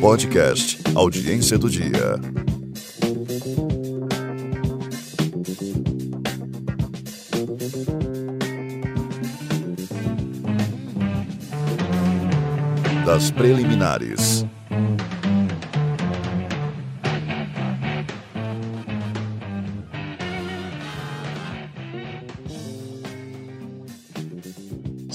Podcast Audiência do Dia. Das preliminares.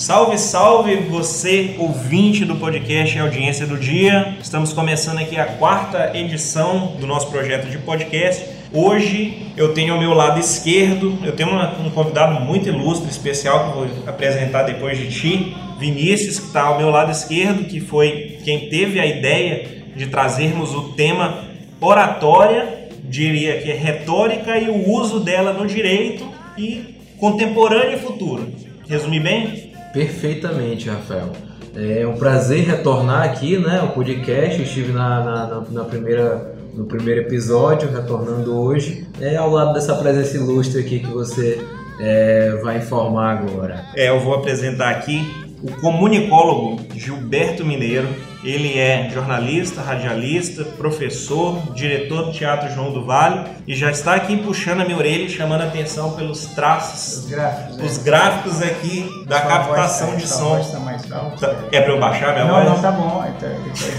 Salve, salve você, ouvinte do podcast Audiência do Dia. Estamos começando aqui a quarta edição do nosso projeto de podcast. Hoje eu tenho ao meu lado esquerdo, eu tenho uma- um convidado muito ilustre, especial, que eu vou apresentar depois de ti, Vinícius, que está ao meu lado esquerdo, que foi quem teve a ideia de trazermos o tema oratória, diria que é retórica e o uso dela no direito e contemporâneo e futuro. Resumi bem? Perfeitamente, Rafael. É um prazer retornar aqui, né, ao podcast. Estive na, na- na primeira, no primeiro episódio, retornando hoje. É ao lado dessa presença ilustre aqui que você é, vai informar agora. É, eu vou apresentar aqui o comunicólogo Gilberto Mineiro. Ele é jornalista, radialista, professor, diretor do Teatro João do Vale e já está aqui puxando a minha orelha e chamando a atenção pelos traços, Os gráficos. os é. gráficos aqui da captação voz tá- de som. voz tá mais alta. Tá- É para eu baixar minha Não, voz? não, tá bom. Tá,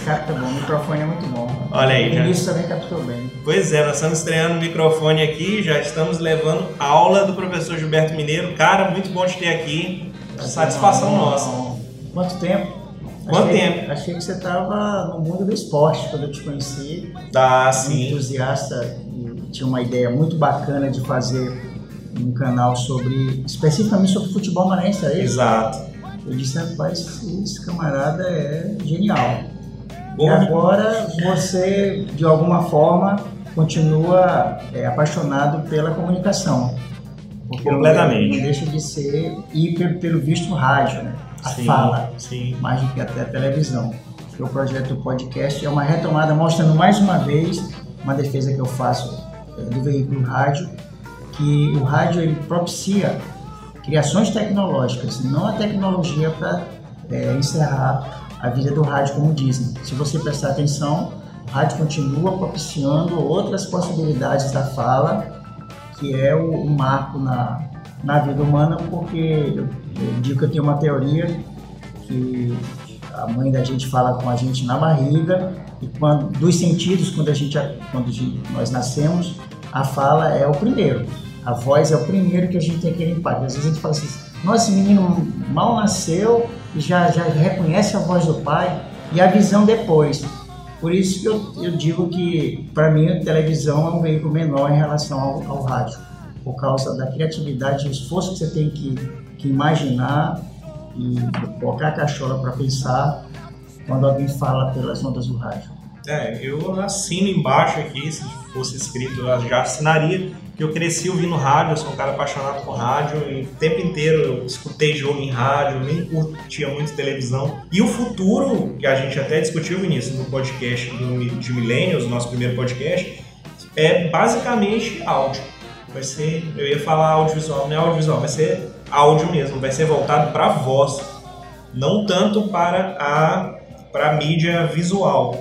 tá, tá bom. O microfone é muito bom. Olha aí, O início também captou bem. Pois é, nós estamos estreando o microfone aqui, já estamos levando aula do professor Gilberto Mineiro. Cara, muito bom te ter aqui. Satisfação Não, não, nossa. não. Quanto tempo? Quanto achei, tempo? Achei que você estava no mundo do esporte quando eu te conheci. Um sim. entusiasta e tinha uma ideia muito bacana de fazer um canal sobre, especificamente sobre futebol maranhense, é isso? Exato. Eu disse, rapaz, esse camarada é genial. E Bom, agora você, de alguma forma, continua é, apaixonado pela comunicação. Completamente. Não, não deixa de ser, e pelo, pelo visto, rádio, né? A sim, fala, Sim. mais do que até a televisão. O projeto podcast é uma retomada, mostrando mais uma vez uma defesa que eu faço é, do veículo rádio, que o rádio ele propicia criações tecnológicas, não a tecnologia para encerrar a vida do rádio, como dizem. Se você prestar atenção, o rádio continua propiciando outras possibilidades da fala, que é o, o marco na, na vida humana, porque eu, digo que eu tenho uma teoria que a mãe da gente fala com a gente na barriga e quando dos sentidos quando a gente quando nós nascemos a fala é o primeiro. A voz é o primeiro que a gente tem que limpar. Às vezes a gente fala assim nossa esse menino mal nasceu e já já reconhece a voz do pai e a visão depois. Por isso que eu, eu digo que para mim a televisão é um veículo menor em relação ao, ao rádio por causa da criatividade e esforço que você tem que, que imaginar e colocar a cachola para pensar quando alguém fala pelas ondas do rádio. É, eu assino embaixo aqui, se fosse escrito, eu já assinaria, que eu cresci ouvindo rádio, eu sou um cara apaixonado por rádio, e o tempo inteiro eu escutei jogo em rádio, nem curtia muito televisão. E o futuro, que a gente até discutiu, Vinícius, no podcast do, de Millennials, nosso primeiro podcast, é basicamente áudio. Vai ser, eu ia falar audiovisual, não é audiovisual, vai ser áudio mesmo, vai ser voltado para voz, não tanto para a, para mídia visual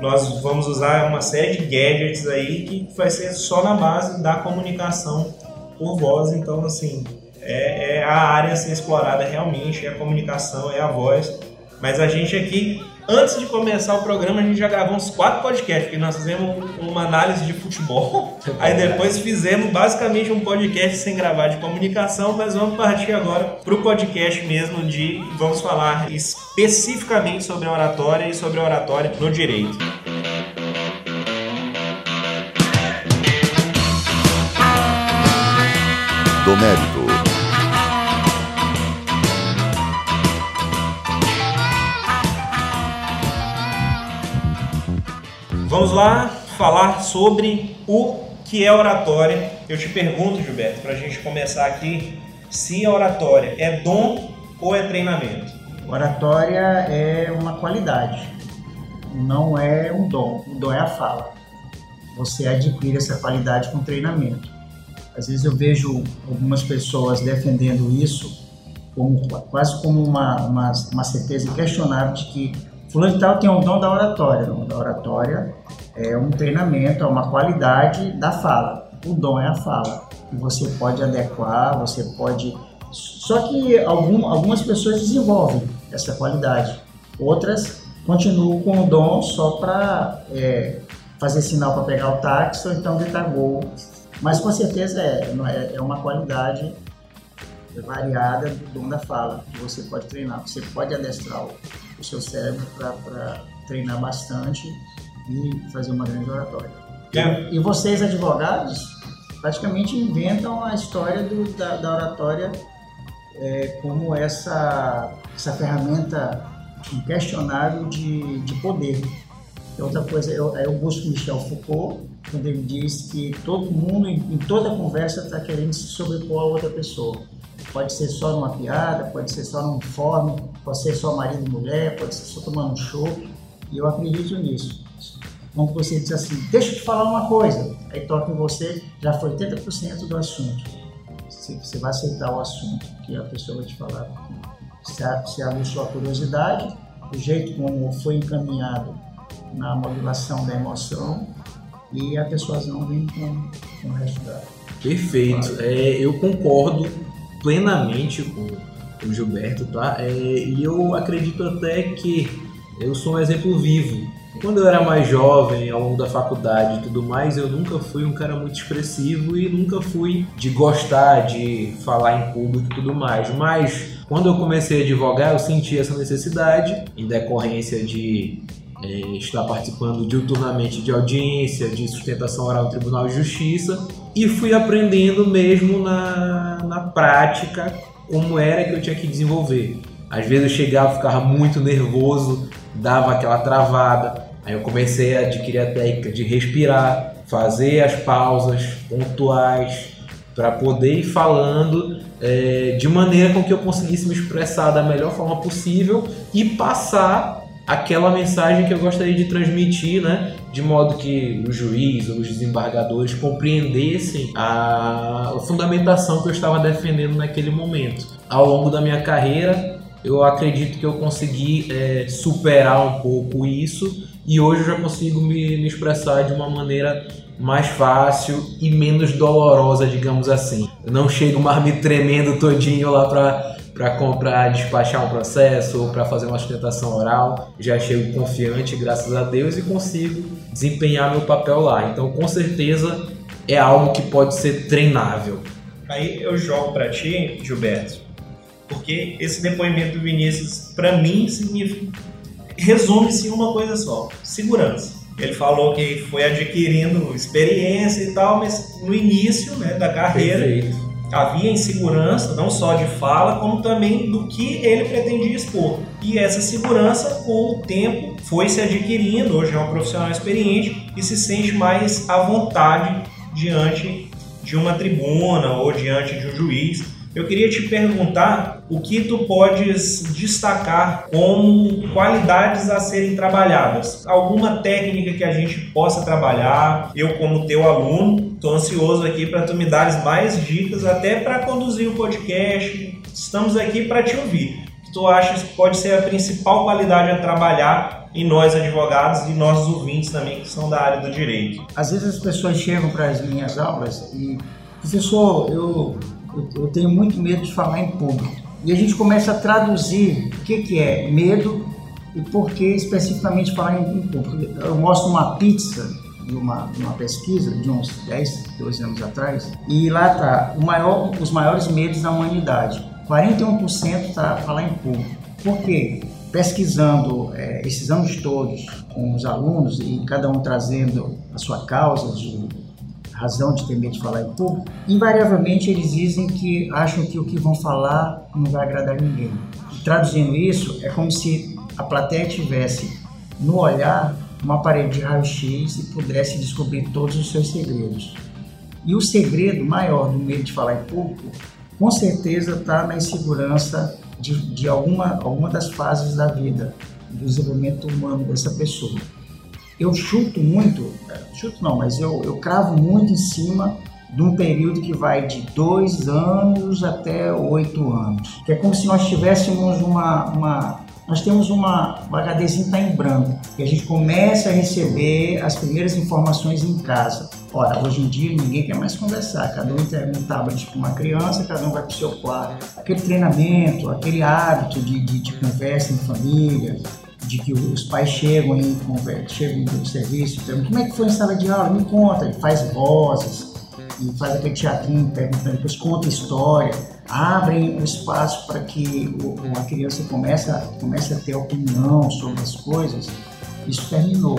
nós vamos usar uma série de gadgets aí que vai ser só na base da comunicação por voz. Então, assim, é, é a área a ser explorada realmente, é a comunicação, é a voz. Mas a gente aqui, antes de começar o programa, a gente já gravou uns quatro podcasts, porque nós fizemos uma análise de futebol. Aí depois fizemos basicamente um podcast sem gravar de comunicação, mas vamos partir agora para o podcast mesmo de vamos falar especificamente sobre a oratória e sobre a oratória no direito. Do mérito. Vamos lá falar sobre o que é oratória. Eu te pergunto, Gilberto, para a gente começar aqui, se a oratória é dom ou é treinamento? Oratória é uma qualidade, não é um dom. O dom é a fala. Você adquire essa qualidade com treinamento. Às vezes eu vejo algumas pessoas defendendo isso como, quase como uma, uma, uma certeza inquestionável de que fulano de tal tem um dom da oratória. O dom da oratória é um treinamento, é uma qualidade da fala. O dom é a fala. E você pode adequar, você pode... Só que algum, algumas pessoas desenvolvem essa qualidade. Outras continuam com o dom só para é, fazer sinal para pegar o táxi ou então gritar gol. Mas com certeza é, é, é uma qualidade variada do dom da fala que você pode treinar. Você pode adestrar o, o seu cérebro para treinar bastante e fazer uma grande oratória. É. E vocês, advogados, praticamente inventam a história do, da, da, oratória é, como essa, essa ferramenta inquestionável de, de poder. E outra coisa, eu, eu busco Michel Foucault, quando ele diz que todo mundo, em, em toda conversa, está querendo se sobrepor a outra pessoa. Pode ser só numa piada, pode ser só num informe, pode ser só marido e mulher, pode ser só tomando um show. E eu acredito nisso. Quando você diz assim, deixa eu te falar uma coisa, aí toca em você, já foi 80% do assunto. Você vai aceitar o assunto que a pessoa vai te falar. Se abre sua curiosidade, o jeito como foi encaminhado na modulação da emoção e a persuasão vem com, com o resto da. Perfeito. É, eu concordo plenamente com o Gilberto, tá? É, e eu acredito até que eu sou um exemplo vivo. Quando eu era mais jovem, ao longo da faculdade e tudo mais, eu nunca fui um cara muito expressivo e nunca fui de gostar de falar em público e tudo mais. Mas quando eu comecei a advogar, eu senti essa necessidade em decorrência de estar participando diuturnamente de audiência, de sustentação oral no Tribunal de Justiça e fui aprendendo mesmo na, na prática como era que eu tinha que desenvolver. Às vezes eu chegava, ficava muito nervoso, dava aquela travada. Aí eu comecei a adquirir a técnica de respirar, fazer as pausas pontuais para poder ir falando é, de maneira com que eu conseguisse me expressar da melhor forma possível e passar aquela mensagem que eu gostaria de transmitir, né? De modo que o juiz ou os desembargadores compreendessem a, fundamentação que eu estava defendendo naquele momento. Ao longo da minha carreira, eu acredito que eu consegui é, superar um pouco isso e hoje eu já consigo me, me expressar de uma maneira mais fácil e menos dolorosa, digamos assim. Eu não chego mais me tremendo todinho lá para para comprar, despachar um processo ou para fazer uma sustentação oral. Já chego confiante, graças a Deus, e consigo desempenhar meu papel lá. Então, com certeza, é algo que pode ser treinável. Aí eu jogo para ti, Gilberto, porque esse depoimento do Vinícius, para mim, significa resume-se em uma coisa só: segurança. Ele falou que foi adquirindo experiência e tal, mas no início né, da carreira Perfeito. Havia insegurança, não só de fala, como também do que ele pretendia expor. E essa segurança, com o tempo, foi se adquirindo. Hoje é um profissional experiente e se sente mais à vontade diante de uma tribuna ou diante de um juiz. Eu queria te perguntar o que tu podes destacar como qualidades a serem trabalhadas. Alguma técnica que a gente possa trabalhar. Eu, como teu aluno, estou ansioso aqui para tu me dares mais dicas, até para conduzir o podcast. Estamos aqui para te ouvir. O que tu achas que pode ser a principal qualidade a trabalhar em nós advogados e nossos ouvintes também que são da área do direito? Às vezes as pessoas chegam para as minhas aulas e, professor, eu eu, eu tenho muito medo de falar em público. E a gente começa a traduzir o que, que é medo e por que especificamente falar em, público. Eu mostro uma pizza de uma, uma pesquisa de uns 10, 12 anos atrás, e lá está maior, os maiores medos da humanidade. 41% está falar em público. Por quê? Pesquisando é, esses anos todos com os alunos e cada um trazendo a sua causa de razão de ter medo de falar em público, invariavelmente eles dizem que acham que o que vão falar não vai agradar ninguém. Traduzindo isso, é como se a plateia tivesse no olhar uma parede de raio-x e pudesse descobrir todos os seus segredos. E o segredo maior do medo de falar em público, com certeza está na insegurança de, de alguma, alguma das fases da vida, do desenvolvimento humano dessa pessoa eu chuto muito, chuto não, mas eu, eu cravo muito em cima de um período que vai de dois anos até oito anos. Que é como se nós tivéssemos uma, uma nós temos uma, uma HDzinho está em branco e a gente começa a receber as primeiras informações em casa. Ora, hoje em dia ninguém quer mais conversar, cada um tem um tablet com uma criança, cada um vai para o seu quarto. Aquele treinamento, aquele hábito de, de, de conversa em família, de que os pais chegam em chegam do serviço, perguntam como é que foi a sala de aula, me conta, ele faz vozes, e faz aquele teatrinho, perguntando, depois conta história, abrem um espaço para que o, a criança comece comece a ter opinião sobre as coisas, isso terminou.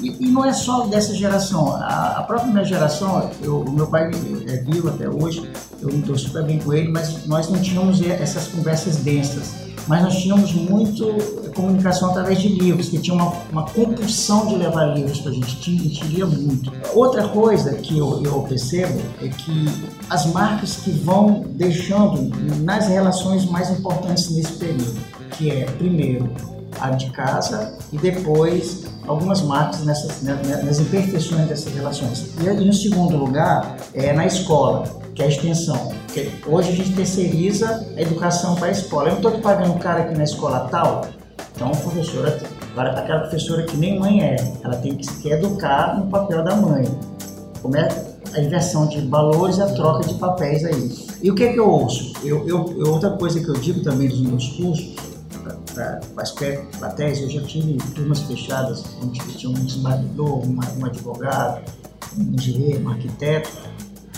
E, e não é só dessa geração, a, a própria minha geração, eu, o meu pai é vivo até hoje, eu me super bem com ele, mas nós não tínhamos essas conversas densas mas nós tínhamos muito comunicação através de livros, que tinha uma, uma compulsão de levar livros para a gente, a gente lia muito. Outra coisa que eu, eu percebo é que as marcas que vão deixando nas relações mais importantes nesse período, que é, primeiro, a de casa e depois algumas marcas nessas, né, né, nas imperfeições dessas relações. E, no segundo lugar, é na escola que é a extensão. Porque hoje a gente terceiriza a educação para a escola. Eu não estou pagando um cara aqui na escola tal, então a professora, aquela professora que nem mãe é, ela tem que se educar no papel da mãe. Como é a inversão de valores a troca de papéis aí. E o que é que eu ouço? Eu, eu, outra coisa que eu digo também nos meus cursos, para as plateias, eu já tive turmas fechadas, onde tinha um desembargador, um, um advogado, um engenheiro, um arquiteto,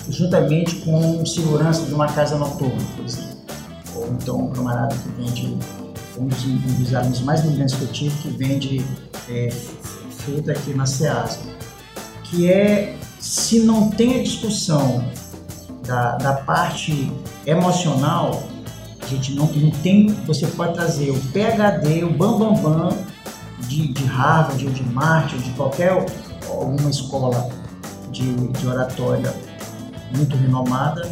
juntamente com segurança de uma casa noturna, por exemplo. Ou então um camarada que vende, um dos, um dos alunos mais brilhantes que eu tive, que vende é, fruta aqui na Ceasa. Que é, se não tem a discussão da, da parte emocional, a gente não, não tem, você pode trazer o PHD, o Bambambam Bam, Bam de, de Harvard ou de Marte ou de qualquer alguma escola de, de oratória muito renomada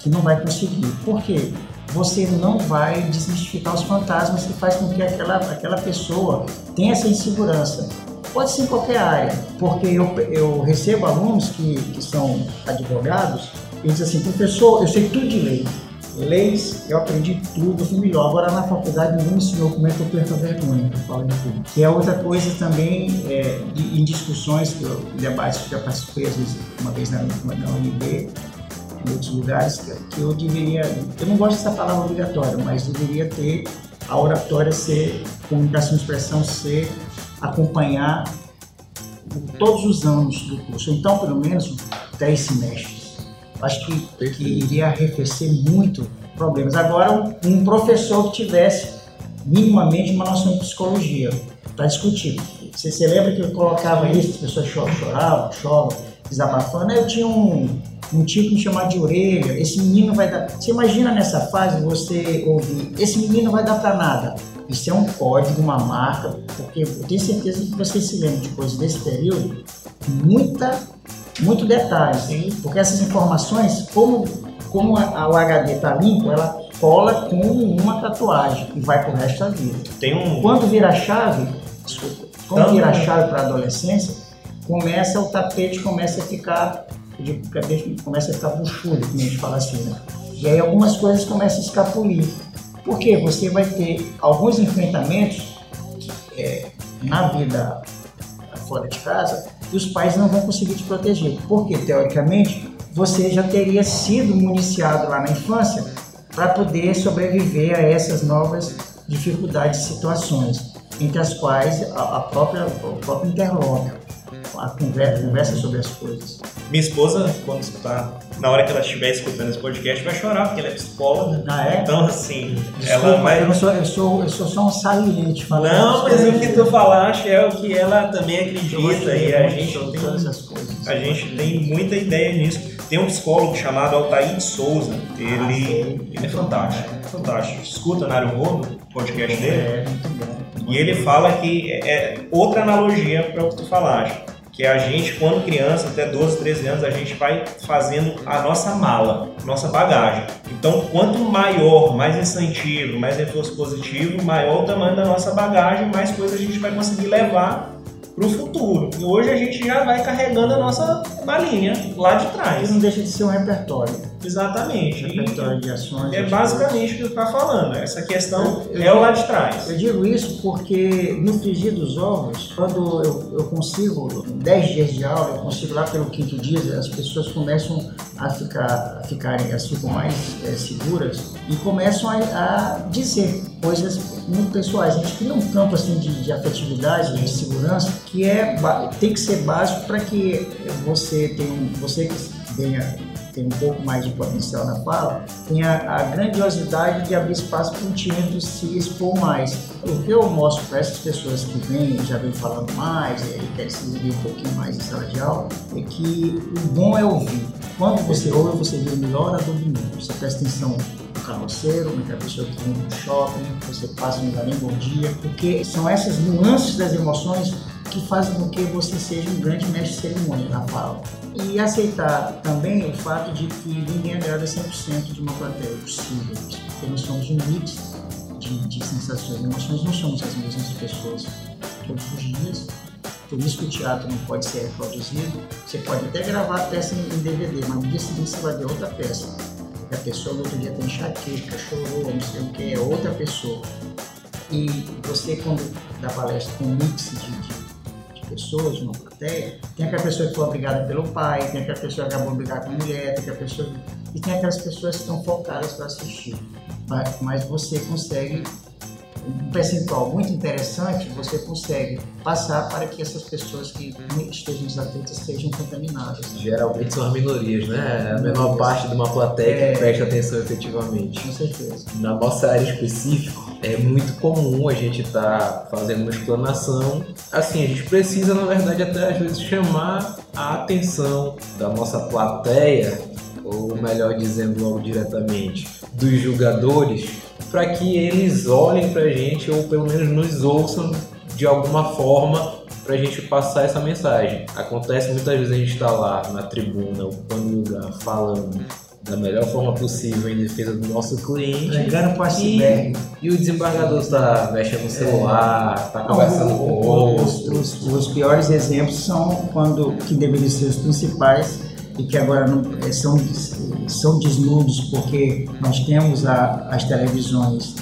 que não vai conseguir. Por quê? Você não vai desmistificar os fantasmas que faz com que aquela, aquela pessoa tenha essa insegurança. Pode ser em qualquer área, porque eu, eu recebo alunos que, que são advogados e dizem assim, professor, eu sei tudo de lei. Leis, eu aprendi tudo, eu fui melhor. Agora na faculdade ninguém me ensinou como é que eu perco a vergonha, eu falo de tudo. Que é outra coisa também, é, em discussões, que eu, debates que eu já participei, às vezes, uma vez na, na UNB, em outros lugares, que, que eu deveria, eu não gosto dessa palavra obrigatória, mas deveria ter a oratória ser, comunicação e expressão ser, acompanhar todos os anos do curso. Então, pelo menos, 10 semestres acho que, que iria arrefecer muito problemas. Agora, um professor que tivesse minimamente uma noção de psicologia para discutir. Você se lembra que eu colocava isso, as pessoas choravam, choram, desabafando. Eu tinha um, um tipo me chamar de orelha, esse menino vai dar. Você imagina nessa fase você ouvir, esse menino vai dar para nada. Isso é um código, uma marca, porque eu tenho certeza que você se lembra de coisas desse período, muita muito detalhe, Sim. porque essas informações, como, como a, o HD está limpo, ela cola com uma tatuagem e vai pro resto da vida. Tem um... Quando vira a chave, desculpa, quando vira a chave para a adolescência, começa o tapete começa a ficar, começa a ficar buchudo, como a gente fala assim, né? E aí algumas coisas começam a escapulir. Porque você vai ter alguns enfrentamentos é, na vida fora de casa e os pais não vão conseguir te proteger. Porque, teoricamente, você já teria sido municiado lá na infância para poder sobreviver a essas novas dificuldades e situações, entre as quais a, própria, o próprio interlóquio, a conversa, conversa sobre as coisas. Minha esposa, quando escutar, na hora que ela estiver escutando esse podcast, vai chorar, porque ela é psicóloga. Ah, é? Então, assim, Desculpa, ela vai. Eu, sou, eu, sou, eu sou só um saliente falando. Não, mas o que tu falaste é o que ela também acredita e a gente tem. A gente tem muita ideia nisso. Tem um psicólogo chamado Altair Souza. Ele, ah, ele é fantástico. Fantástico. Escuta Nário Rodo, o podcast dele. É, muito bom. E ele fala que é, é outra analogia para o que tu falaste que a gente, quando criança, até 12, 13 anos, a gente vai fazendo a nossa mala, nossa bagagem. Então, quanto maior, mais incentivo, mais reforço positivo, maior o tamanho da nossa bagagem, mais coisa a gente vai conseguir levar para o futuro. E hoje a gente já vai carregando a nossa balinha lá de trás. não deixa de ser um repertório. Exatamente. Repertório de ações. é basicamente o que tu está falando. Essa questão Eu- é o lá de trás. Eu digo isso porque no frigir dos ovos, quando eu, eu consigo, em 10 dias de aula, eu consigo lá pelo quinto dia, as pessoas começam a ficar, a ficarem, elas ficam mais eh, seguras e começam a, a dizer coisas muito pessoais. A gente cria um campo assim de, de afetividade, de segurança, que é, tem que ser básico para que você tenha, um- você que tenha tem um pouco mais de potencial na fala, tem a, a grandiosidade de abrir espaço para um tímido se expor mais. O que eu mostro para essas pessoas que vêm, já vêm falando mais, e querem se exibir um pouquinho mais em sala de aula, é que o bom é ouvir. Quando você ouve, você vê o melhor orador do mundo. Você presta atenção no carroceiro, naquela pessoa que vem no shopping, você passa no nem bom dia, porque são essas nuances das emoções que fazem com que você seja um grande mestre de cerimônia na fala. E aceitar também o fato de que ninguém agrada 100% de uma plateia possível, porque nós somos um mix de, de sensações e emoções, não somos as mesmas pessoas todos os dias. Por isso que o teatro não pode ser reproduzido. Você pode até gravar a peça em em DVD, mas no dia seguinte você vai ver outra peça. E a pessoa no outro dia tem enxaqueca, chorou, não sei o que, é outra pessoa. E você, quando dá palestra com um mix de de pessoas, uma plateia, tem aquela pessoa que foi obrigada pelo pai, tem aquela pessoa que acabou de brigar com a mulher, tem aquela pessoa e tem aquelas pessoas que estão focadas para assistir. Mas você consegue um percentual muito interessante, você consegue passar para que essas pessoas que estejam desatentas sejam contaminadas. Geralmente são as minorias, né? A menor parte de uma plateia É. que presta atenção efetivamente. Com certeza. Na nossa área específica, é muito comum a gente estar fazendo uma explanação. Assim, a gente precisa, na verdade, até às vezes chamar a atenção da nossa plateia, ou melhor dizendo logo diretamente, dos julgadores, para que eles olhem para a gente ou pelo menos nos ouçam de alguma forma para a gente passar essa mensagem. Acontece muitas vezes a gente está lá na tribuna, ocupando lugar, falando da melhor forma possível em defesa do nosso cliente. Pregando com a E, e o desembargador está mexendo no celular, está conversando Não, com o- o o- os, outro. os- os piores exemplos são quando que deveriam ser os principais e que agora não, eh, são, são desnudos porque nós temos a- as televisões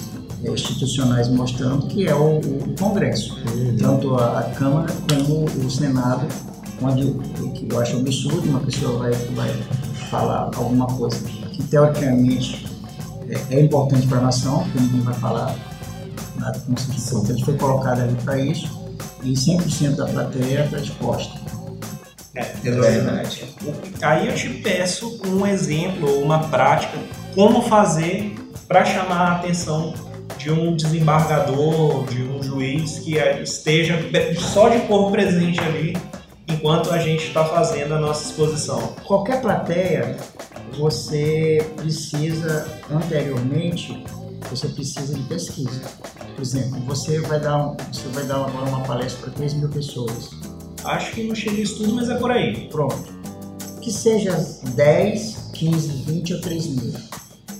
eh, institucionais mostrando que é o, o Congresso, tanto a, a Câmara como o Senado, onde que eu acho absurdo uma pessoa vai, vai falar alguma coisa que teoricamente é, é importante para a nação, porque ninguém vai falar nada que não seja importante, foi colocado ali para isso e 100% da plateia está disposta. É, verdade. Aí eu te peço um exemplo ou uma prática, como fazer para chamar a atenção de um desembargador, de um juiz que esteja só de corpo presente ali enquanto a gente está fazendo a nossa exposição. Qualquer plateia, você precisa, anteriormente, você precisa de pesquisa. Por exemplo, você vai dar, um, você vai dar agora uma palestra para 3 mil pessoas. Acho que não chega isso tudo, mas é por aí. Pronto. Que seja 10, 15, 20 ou 3 mil.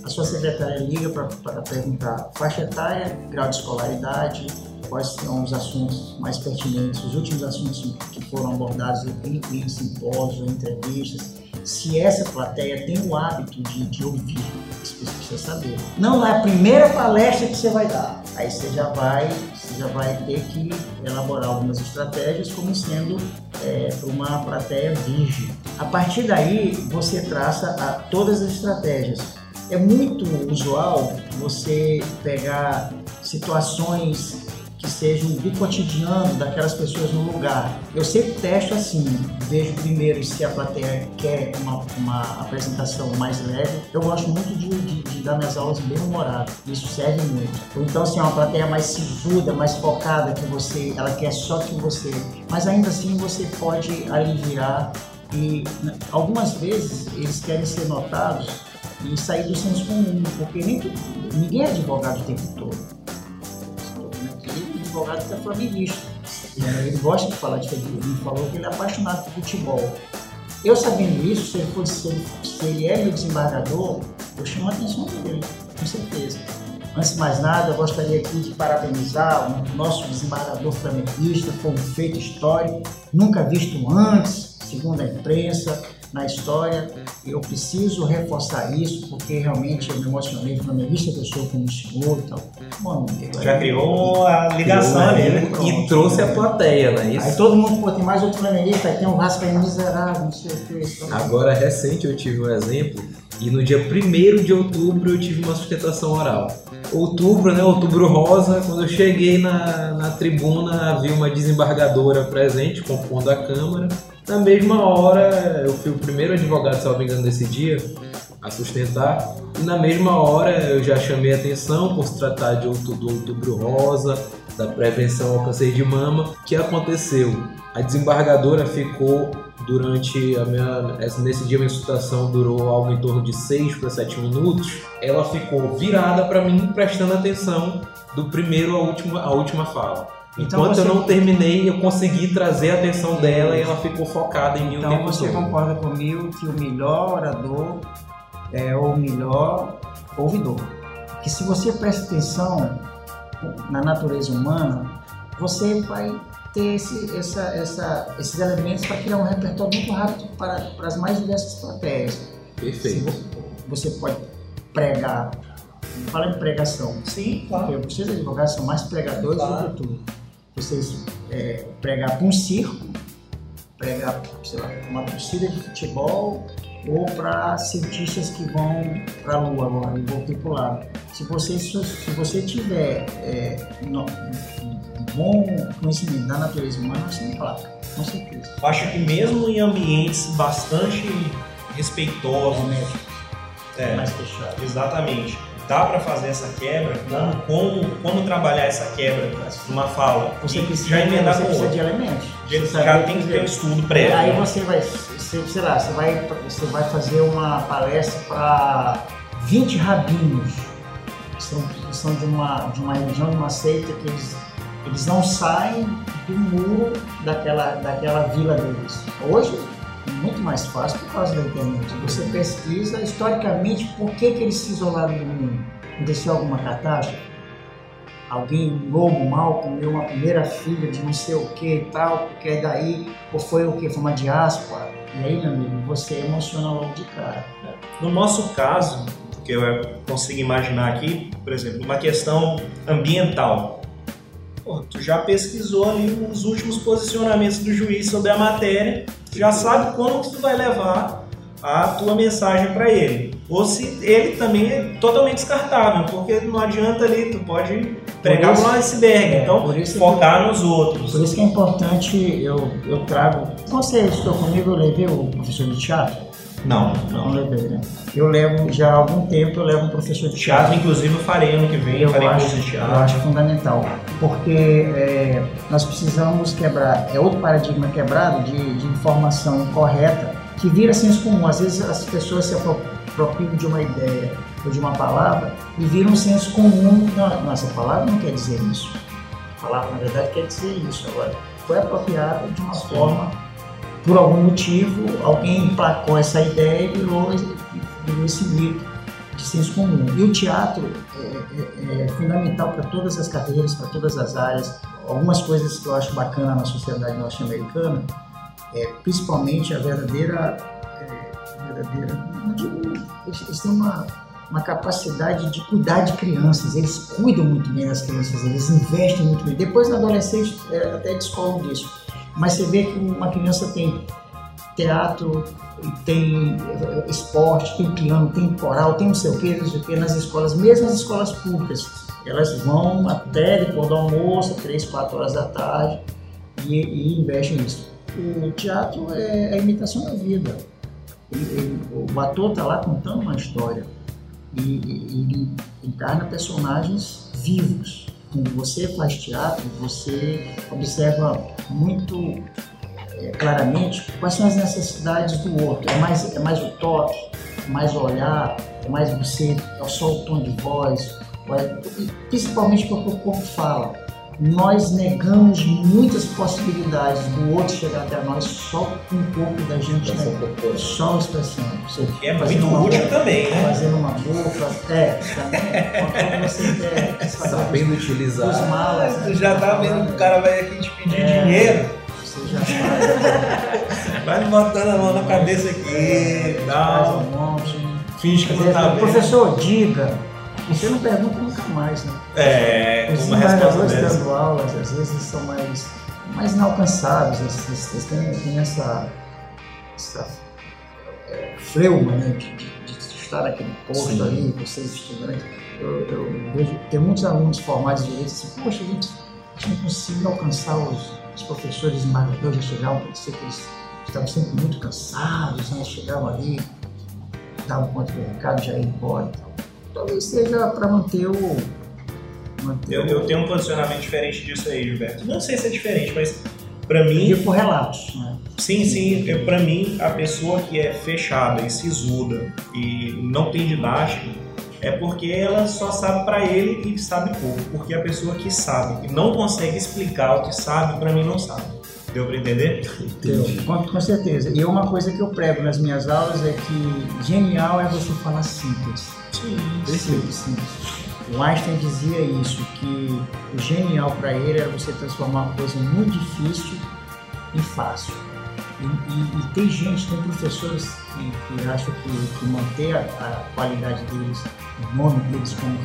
A sua secretária liga para perguntar faixa etária, grau de escolaridade, quais são os assuntos mais pertinentes, os últimos assuntos que foram abordados em, em simpósios, entrevistas. Se essa plateia tem o hábito de, de ouvir, isso precisa saber. Não é a primeira palestra que você vai dar. Aí você já vai, você já vai ter que elaborar algumas estratégias como sendo é, uma plateia virgem. A partir daí, você traça a, todas as estratégias. É muito usual você pegar situações que sejam do cotidiano daquelas pessoas no lugar. Eu sempre testo assim, vejo primeiro se a plateia quer uma, uma apresentação mais leve. Eu gosto muito de, de, de dar minhas aulas bem humoradas, isso serve muito. Então é uma plateia mais sisuda, mais focada, que você, ela quer só que você, mas ainda assim você pode aliviar e né, algumas vezes eles querem ser notados e sair do senso comum, porque nem ninguém é advogado o tempo todo advogado que é flamenguista. Ele gosta de falar de futebol. Ele falou que ele é apaixonado por futebol. Eu sabendo isso, se ele, fosse, se ele, é meu desembargador, eu chamo a atenção dele, com certeza. Antes de mais nada, eu gostaria aqui de parabenizar o nosso desembargador flamenguista, foi um feito histórico, nunca visto antes, segundo a imprensa, na história. Eu preciso reforçar isso, porque realmente eu me emocionei flamenguista que eu sou como senhor e tal. Bom, Já criou a ligação ali, né? E trouxe a plateia, não é Aí isso? todo mundo, pô, tem mais outro flamenguista, aí tem um Vasco aí miserável, não sei o que. Agora, recente, eu tive um exemplo e no dia 1 de outubro eu tive uma sustentação oral. Outubro, né? Outubro rosa. Quando eu cheguei na, na tribuna, havia uma desembargadora presente, compondo a Câmara. Na mesma hora, eu fui o primeiro advogado, se não me engano, desse dia a sustentar. E na mesma hora, eu já chamei atenção por se tratar de outu- do outubro rosa, da prevenção ao câncer de mama. Que aconteceu? A desembargadora ficou durante a minha. Nesse dia, minha situação durou algo em torno de 6 para 7 minutos. Ela ficou virada para mim, prestando atenção do primeiro à última, à última fala. Então Enquanto você- eu não terminei, eu consegui trazer a atenção dela e ela ficou focada em mim o Então tempo você todo. concorda comigo que o melhor orador é o melhor ouvidor. Que se você presta atenção na natureza humana, você vai ter esse- essa- essa- esses elementos para criar um repertório muito rápido para, para as mais diversas plateias. Se Perfeito. vo- Você pode pregar, fala em pregação, Sim, porque vocês advogados são mais pregadores Claro. do que tudo. Vocês é, pregar para um circo, pregar, sei lá, uma torcida de futebol ou para cientistas que vão para a Lua agora e vão tripular. Se você, se você tiver é, no- um bom conhecimento da natureza humana, você emplaca, com certeza. Eu acho que mesmo em ambientes bastante respeitosos, é, mais fechado. exatamente, dá para fazer essa quebra, como, como, como trabalhar essa quebra numa fala, Você precisa, já emendar você com precisa de elementos. Você já tem que ter um estudo prévio. Aí né? você vai, você, sei lá, você vai, você vai fazer uma palestra para 20 rabinos, que são, que são de, uma, de uma religião, de uma seita, que eles, eles não saem do muro daquela, daquela vila deles. Hoje muito mais fácil por causa da internet. Você pesquisa historicamente por que, que eles se isolaram do mundo. Aconteceu alguma catástrofe? alguém, um lobo mal, comeu uma primeira filha de não sei o que e tal, porque é daí, ou foi o que? Foi uma diáspora. E aí, meu amigo, você emociona logo de cara. No nosso caso, que eu consigo imaginar aqui, por exemplo, uma questão ambiental. Pô, tu já pesquisou ali os últimos posicionamentos do juiz sobre a matéria, tu já sabe que tu vai levar a tua mensagem para ele. Ou se ele também é totalmente descartável, porque não adianta ali, tu pode pregar isso- um iceberg, é, então isso que- focar nos outros. Por isso que é importante, eu, eu trago... Você estou comigo, eu levei o professor de teatro? Não, Não não. levei, né? Eu levo, já há algum tempo, eu levo um professor de teatro. Teatro, inclusive, eu farei ano que vem, Eu farei acho, curso de eu teatro. acho fundamental, porque é, nós precisamos quebrar, é outro paradigma quebrado de, de informação incorreta que vira senso comum. Às vezes as pessoas se apro- apropriam de uma ideia ou de uma palavra e viram um senso comum. Não, não, essa palavra não quer dizer isso. A palavra, na verdade, quer dizer isso. Agora, foi apropriada de uma forma, por algum motivo, alguém emplacou essa ideia e virou, virou esse mito de senso comum. E o teatro é, é- é fundamental para todas as carreiras, para todas as áreas. Algumas coisas que eu acho bacana na sociedade norte-americana é principalmente a verdadeira, é, verdadeira eles, têm uma, uma capacidade de cuidar de crianças, eles cuidam muito bem das crianças, eles investem muito bem. Depois na adolescência é, até descolam disso, mas você vê que uma criança tem teatro, tem eh, esporte, tem piano, tem coral, tem não sei o que, não sei o que, nas escolas, mesmo as escolas públicas. Elas vão até depois do almoço, três, quatro horas da tarde, e, e investem nisso. O teatro é a imitação da vida. Ele- ele- o ator está lá contando uma história e, e- ele encarna personagens vivos. Quando você faz teatro, você observa muito é, claramente quais são as necessidades do outro. É mais, é mais o toque, é mais o olhar, é mais você, é só o tom de voz, é- principalmente porque o corpo fala. nós negamos muitas possibilidades do outro chegar até nós só com um pouco da gente, Essa né? Só expressão. Você Que é muito útil boca, também, né? Fazendo uma boca, é, você quer fazer Sabendo os utilizar. malas, né? Tu já tá vendo que o cara vai aqui te pedir É. dinheiro, Você já sabe. vai botando a mão na cabeça aqui, faz dá um monte. finge que dizer, tá vendo. Professor, diga. Você não pergunta nunca mais, né? É, Os uma resposta dessa. dando aulas, às vezes, são mais, mais inalcançáveis, eles, eles- têm, têm essa, essa é, fleuma né, de, de- de estar naquele posto Sim. ali, vocês estudantes. Eu, eu vejo, tem muitos alunos formados em direito assim, poxa, gente, não conseguiu alcançar os, os professores desembargadores, já chegavam, parecia que eles estavam sempre muito cansados, né, chegavam ali, davam conta do recado, já iam embora. Talvez seja para manter o. Manter Eu, o- eu tenho um posicionamento diferente disso aí, Gilberto. Não sei se é diferente, mas pra mim, E por relatos, né? sim, sim, pra mim, a pessoa que é fechada e sisuda e não tem didática é porque ela só sabe pra ele e sabe pouco. Porque a pessoa que sabe e não consegue explicar o que sabe, pra mim não sabe. Deu pra entender? Entendi. Com, com certeza. E uma coisa que eu prego nas minhas aulas é que genial é você falar simples. Sim. Simples, simples. O Einstein dizia isso, que o genial para ele era você transformar uma coisa muito difícil em fácil. E, e- e tem gente, tem professores que, que acham que, que manter a, a qualidade deles, o nome deles como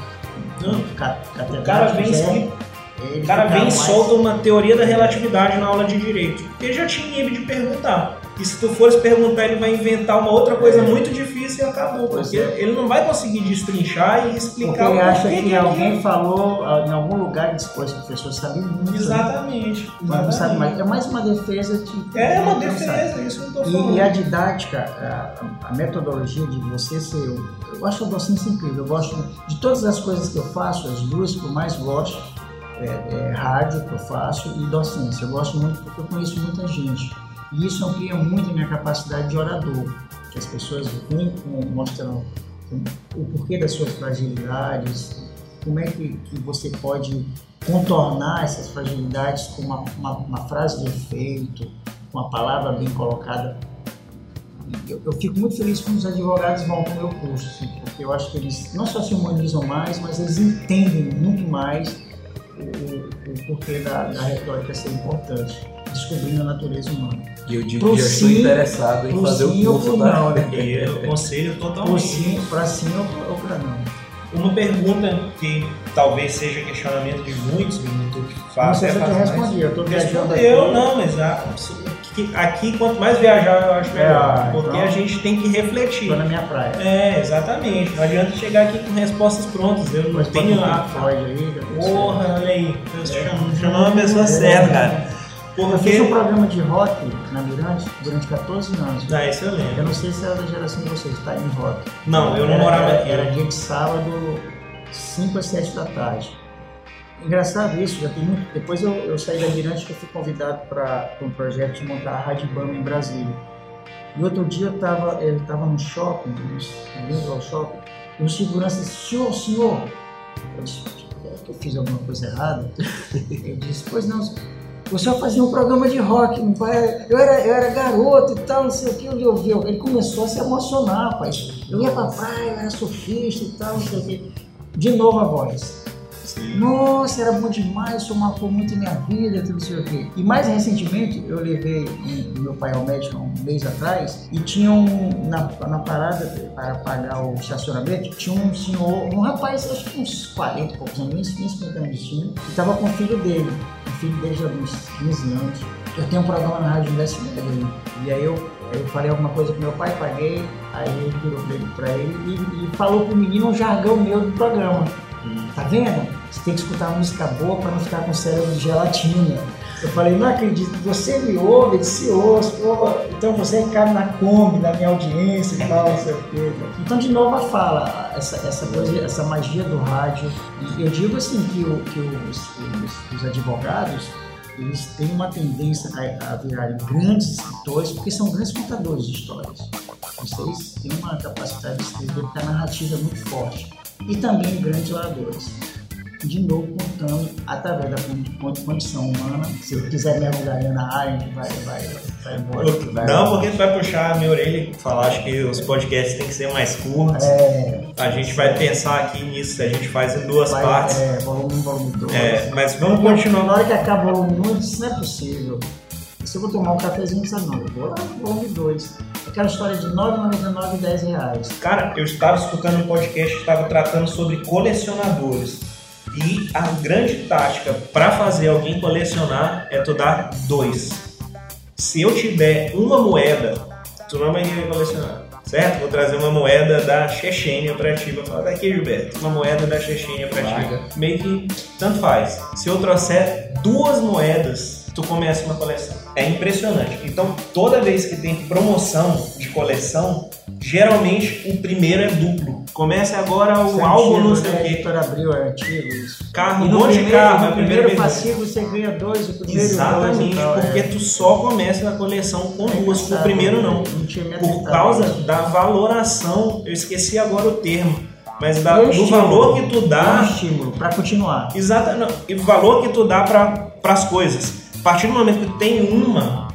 ca- O cara vem, é, ele o cara vem e solta uma teoria da relatividade na aula de direito. Ele já tinha nível de perguntar. E se tu fores perguntar, ele vai inventar uma outra coisa É. muito difícil e acabou. Porque é. ele não vai conseguir destrinchar e Porque explicar ele o acha porquê que aquilo- alguém falou ah, em algum lugar e disse, pô, esse professor sabe muito. né? Exatamente. Mas não sabe mais. É mais uma defesa de. É uma não defesa, isso que eu tô falando. E, e a didática, a, a metodologia de você ser. Eu, eu acho a docência incrível. Eu gosto de todas as coisas que eu faço, as duas que eu mais gosto, é, é rádio que eu faço e docência. Eu gosto muito porque eu conheço muita gente. E isso amplia muito a minha capacidade de orador. Que as pessoas vêm com- mostrando o porquê das suas fragilidades, como é que, que você pode contornar essas fragilidades com uma, uma, uma frase de efeito, uma palavra bem colocada. Eu, eu fico muito feliz quando os advogados vão para o meu curso, assim, porque eu acho que eles não só se humanizam mais, mas eles entendem muito mais o, o porquê da, da retórica ser importante, descobrindo a natureza humana. E eu digo Pro que já estou interessado em fazer sim o curso da... não, né? E eu aconselho Por totalmente. sim, para sim ou, ou para não. Uma pergunta que talvez seja questionamento de muitos, tu que Não faz. sei se eu te respondi, eu estou viajando aqui. Respondeu, não, mas a- que- aqui quanto mais viajar eu acho melhor. É, porque então- a gente tem que refletir. Estou na minha praia. É, exatamente. Não adianta chegar aqui com respostas prontas. Eu não tenho Freud aí. tem Porra, olha aí. Eu É. chamo- chamou uma pessoa certa, cara. Eu fiz um Porque. programa de rock na Mirante durante 14 anos. Ah, isso eu Eu lembro. não sei se era da geração de vocês, tá em rock. Não, eu não Era- morava aqui. Era dia de sábado, 5 às 7 da tarde. Engraçado isso, já tem muito. Depois eu, eu saí da Mirante que eu fui convidado para um projeto de montar a Rádio Bama em Brasília. E outro dia eu estava eu tava no shopping, indo ao shopping, e o segurança disse, senhor, senhor, eu disse, é que eu fiz alguma coisa errada? Ele disse, pois não, o senhor fazia um programa de rock, não pai? Eu era, eu era garoto e tal, não sei o que, ele ouviu. Ele começou a se emocionar, pai. Eu ia pra praia, eu era surfista e tal, não sei o que. De novo a voz. Nossa, era bom demais, isso marcou muito a minha vida, não sei o. E mais recentemente, eu levei meu pai ao médico um mês atrás e tinha um, na, na parada para pagar o estacionamento, tinha um senhor, um rapaz, acho que uns 40 e poucos anos, nem 50 anos tinha, e estava com o filho dele. Filho já uns 15 anos. Eu tenho um programa na Rádio Universidade aí. E aí eu, eu falei alguma coisa com meu pai, paguei, aí ele virou pra ele, pra ele e, e falou pro menino um jargão meu do programa. Tá vendo? Você tem que escutar música boa para não ficar com o cérebro de gelatina. Eu falei, não acredito, você me ouve, ele se ouve, então você cabe na Kombi, na minha audiência e tal, não sei o quê. Então, de novo, a fala, essa, essa, coisa, essa magia do rádio. E eu digo assim que, o, que os, os, os advogados, eles têm uma tendência a, a virarem grandes escritores, porque são grandes contadores de histórias. Vocês têm uma capacidade de escrever, a narrativa é muito forte. E também grandes oradores. De novo contando através da con- condição humana. Se eu quiser mergulhar aí na área, a gente vai, vai, vai embora. Vai, Não, porque tu vai puxar a minha orelha e falar, acho que os podcasts têm que ser mais curtos. É, A gente vai pensar aqui nisso, a gente faz em duas vai, partes. é, volume 1, volume 2. É, mas vamos Na continuar. hora que acaba o volume 1, eu disse, não é possível. Se eu vou tomar um cafezinho, sabe não, eu vou lá no volume 2. Aquela história de R$ 9,99 e 10 reais. Cara, eu estava escutando um podcast que estava tratando sobre colecionadores. E a grande tática para fazer alguém colecionar é tu dar dois. Se eu tiver uma moeda, tu não vai querer colecionar. Certo? Vou trazer uma moeda da Chechênia pra ti. Vou falar daqui, Gilberto. Uma moeda da Chechênia pra Larga. ti. Meio que tanto faz. Se eu trouxer duas moedas, tu começa uma coleção. É impressionante. Então, toda vez que tem promoção de coleção, geralmente o primeiro é duplo. Começa agora o é álbum, não sei né? o quê. editora Abril é antigo isso. Carro, um monte de primeiro, carro. é no primeiro vez. fascículo você ganha dois, o primeiro Exatamente, dois e tal, é. porque tu só começa a coleção com duas, o Engraçado, primeiro não. Não me Por causa da valoração, eu esqueci agora o termo, mas da- o do valor que tu É dá, estímulo para continuar. exata, não, e o valor que tu dá para as coisas. A partir do momento que tu tem uma,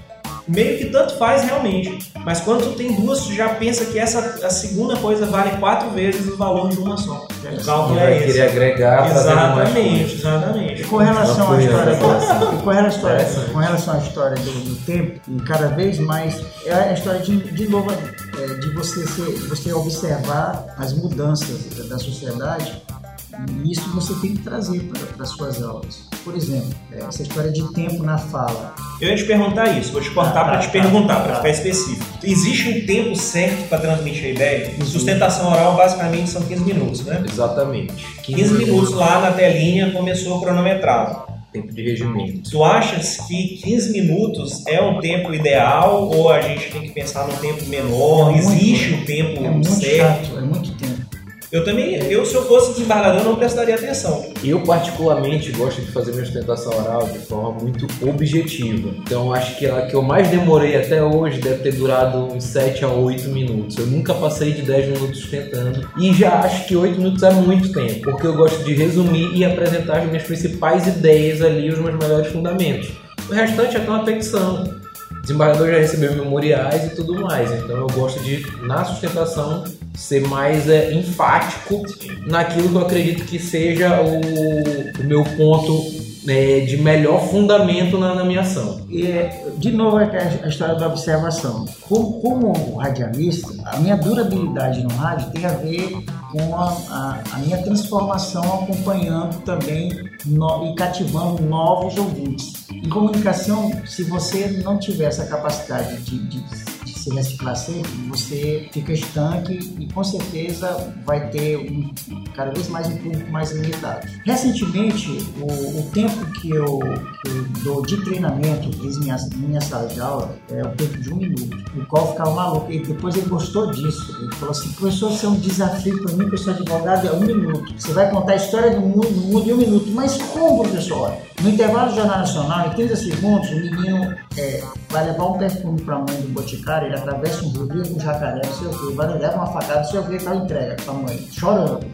meio que tanto faz realmente. Mas quando tu tem duas, tu já pensa que essa a segunda coisa vale quatro vezes o valor de uma só. O E cálculo é querer esse. agregar, trazendo mais Exatamente, exatamente. E com relação à história, com relação, com relação à história do, do tempo, e cada vez mais é a história de, de novo é, de você ser, de você observar as mudanças da sociedade e isso você tem que trazer para as suas aulas. Por exemplo, é, essa história de tempo na fala. Eu ia te perguntar isso, vou te cortar Tá, para te tá, perguntar, tá, para tá. ficar específico. Existe um tempo certo para transmitir a ideia? Uhum. Sustentação oral basicamente são 15 minutos, né? Exatamente. 15 minutos lá na telinha começou cronometrado. Tempo de regimento. Tu achas que 15 minutos é um tempo ideal ou a gente tem que pensar num tempo menor? É Existe um tempo É muito certo? chato, é muito tempo. Eu também, eu se eu fosse desembargador não prestaria atenção. Eu, particularmente, gosto de fazer minha sustentação oral de forma muito objetiva. Então, acho que a que eu mais demorei até hoje deve ter durado uns 7 a 8 minutos. Eu nunca passei de 10 minutos sustentando. E já acho que 8 minutos é muito tempo, porque eu gosto de resumir e apresentar as minhas principais ideias ali, os meus melhores fundamentos. O restante é até uma petição. O desembargador já recebeu memoriais e tudo mais. Então, eu gosto de, na sustentação, ser mais é, enfático naquilo que eu acredito que seja o, o meu ponto é, de melhor fundamento na, na minha ação. E, é, de novo, é a história da observação. Como, como radialista, a minha durabilidade no rádio tem a ver com a, a- a minha transformação acompanhando também no- e cativando novos ouvintes. Em comunicação, se você não tiver essa capacidade de, de, de se reciclar sempre, você fica estanque e com certeza vai ter um, cada vez mais um público mais limitado. Recentemente, o, o tempo que eu, que eu dou de treinamento em minha, minha sala de aula é o tempo de um minuto, o qual ficava maluco. E depois ele gostou disso. Ele falou assim: professor, isso é um desafio para mim, eu sou advogado, é um minuto. Você vai contar a história do mundo, do mundo em um minuto. Mas como, professor? No intervalo do Jornal Nacional, em 30 segundos, o menino é, vai levar um perfume para a mãe do boticário, ele atravessa um rio, com um jacaré, não sei o quê, vai levar uma facada, não sei o quê, tal entrega para a mãe, chorando.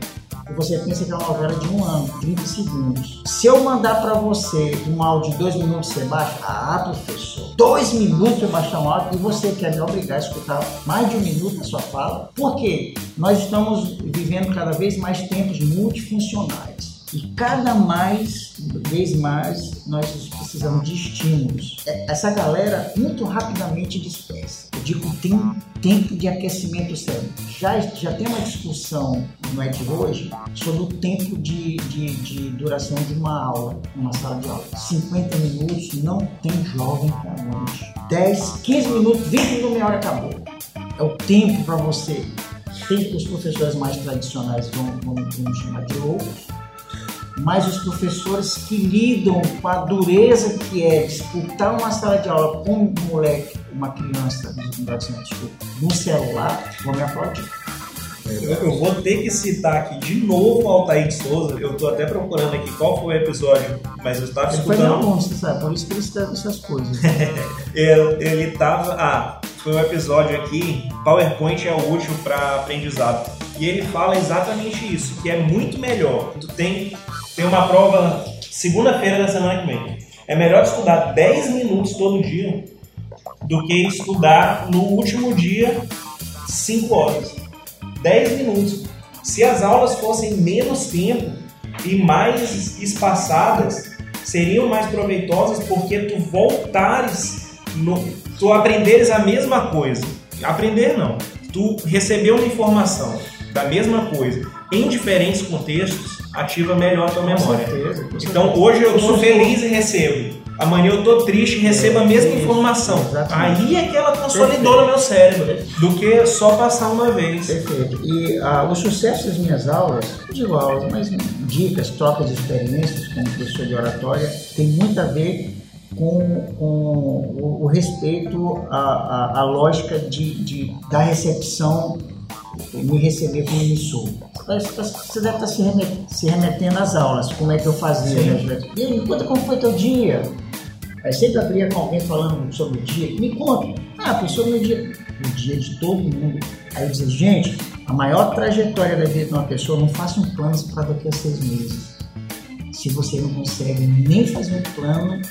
E você pensa que é uma novela de um ano, 30 segundos. Se eu mandar para você um áudio de dois minutos, você baixa? Ah, professor, dois minutos eu baixar um áudio e você quer me obrigar a escutar mais de um minuto a sua fala? Por quê? Nós estamos vivendo cada vez mais tempos multifuncionais. E cada mais, vez mais, nós precisamos de estímulos. É, Essa galera muito rapidamente dispersa. Eu digo, tem tempo de aquecimento cérebro. Já, já tem uma discussão, não é de hoje, sobre o tempo de, de, de duração de uma aula, uma sala de aula. 50 minutos não tem jovem que aguente. 10, 15 minutos, 20 minutos, meia hora acabou. É o tempo para você. Tem que os professores mais tradicionais vão, vão, vão chamar de loucos, mas os professores que lidam com a dureza que é disputar uma sala de aula com um moleque, uma criança, no celular, vão me aplaudir. Eu, vou ter que citar aqui de novo o Altair de Souza. Eu tô até procurando aqui qual foi o episódio, mas eu estava foi meu escutando. aluno, você sabe, por isso que ele escreve essas coisas. Ele, ele tava. Ah, foi um episódio aqui. PowerPoint é útil para aprendizado. E ele fala exatamente isso, que é muito melhor. Tu tem tem uma prova segunda-feira da semana que vem. É melhor estudar 10 minutos todo dia do que estudar no último dia 5 horas. 10 minutos. Se as aulas fossem menos tempo e mais espaçadas, seriam mais proveitosas porque tu voltares, no, tu aprenderes a mesma coisa. Aprender não. Tu recebeu uma informação da mesma coisa em diferentes contextos, ativa melhor a tua memória. certeza, Então hoje eu estou feliz e recebo. Amanhã eu tô triste e recebo a mesma informação. exatamente. Aí é que ela consolidou no meu cérebro, do que só passar uma vez. Perfeito. E ah, o sucesso das minhas aulas, não digo aulas, mas dicas, trocas de experiências como professor de oratória, tem muito a ver com, com o, o respeito à, à, à lógica de, de- da recepção, me receber como emissor. Você deve estar se remet- se remetendo às aulas, como é que eu fazia. Sim. Né? E aí, me conta como foi teu dia. Aí sempre abria com alguém falando sobre o dia. Me conta. Ah, pessoa meu dia. O dia de todo mundo. Aí eu dizia, gente, a maior trajetória da vida de uma pessoa, não faça um plano para daqui a seis meses. Se você não consegue nem fazer um plano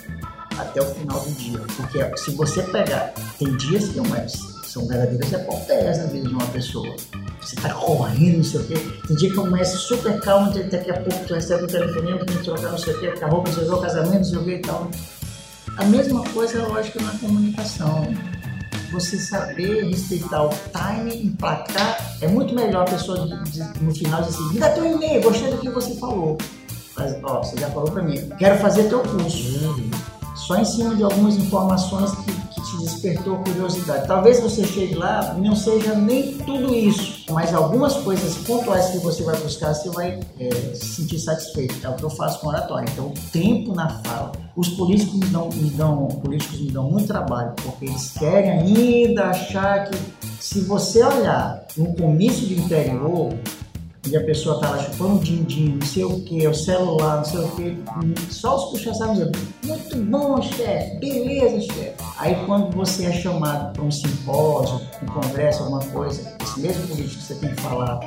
até o final do dia. Porque se você pegar, tem dias que não é, são verdadeiras epopeias na vida de uma pessoa. Você tá correndo, não sei o quê. Tem dia que começa super calmo, daqui a pouco tu recebe um telefonema, tem que trocar não sei o quê, acabou, sei o casamento, não sei o quê e tal. A mesma coisa é lógica na comunicação. Você saber respeitar o time, emplacar, é muito melhor a pessoa de- de- no final dizer assim, me dá teu e-mail, gostei do que você falou. Mas, ó, você já falou pra mim, quero fazer teu curso. Só em cima de algumas informações que, que te despertou curiosidade. Talvez você chegue lá e não seja nem tudo isso, mas algumas coisas pontuais que você vai buscar, você vai é, se sentir satisfeito. É o que eu faço com oratória. Então, tempo na fala. Os políticos me dão, me dão, políticos me dão muito trabalho, porque eles querem ainda achar que se você olhar um comício de interior, onde a pessoa tá lá chupando din-din, não sei o que, o celular, não sei o que, só os puxa-sacos muito bom, chefe, beleza, chefe. Aí quando você é chamado para um simpósio, um congresso, alguma coisa, esse mesmo político que você tem que falar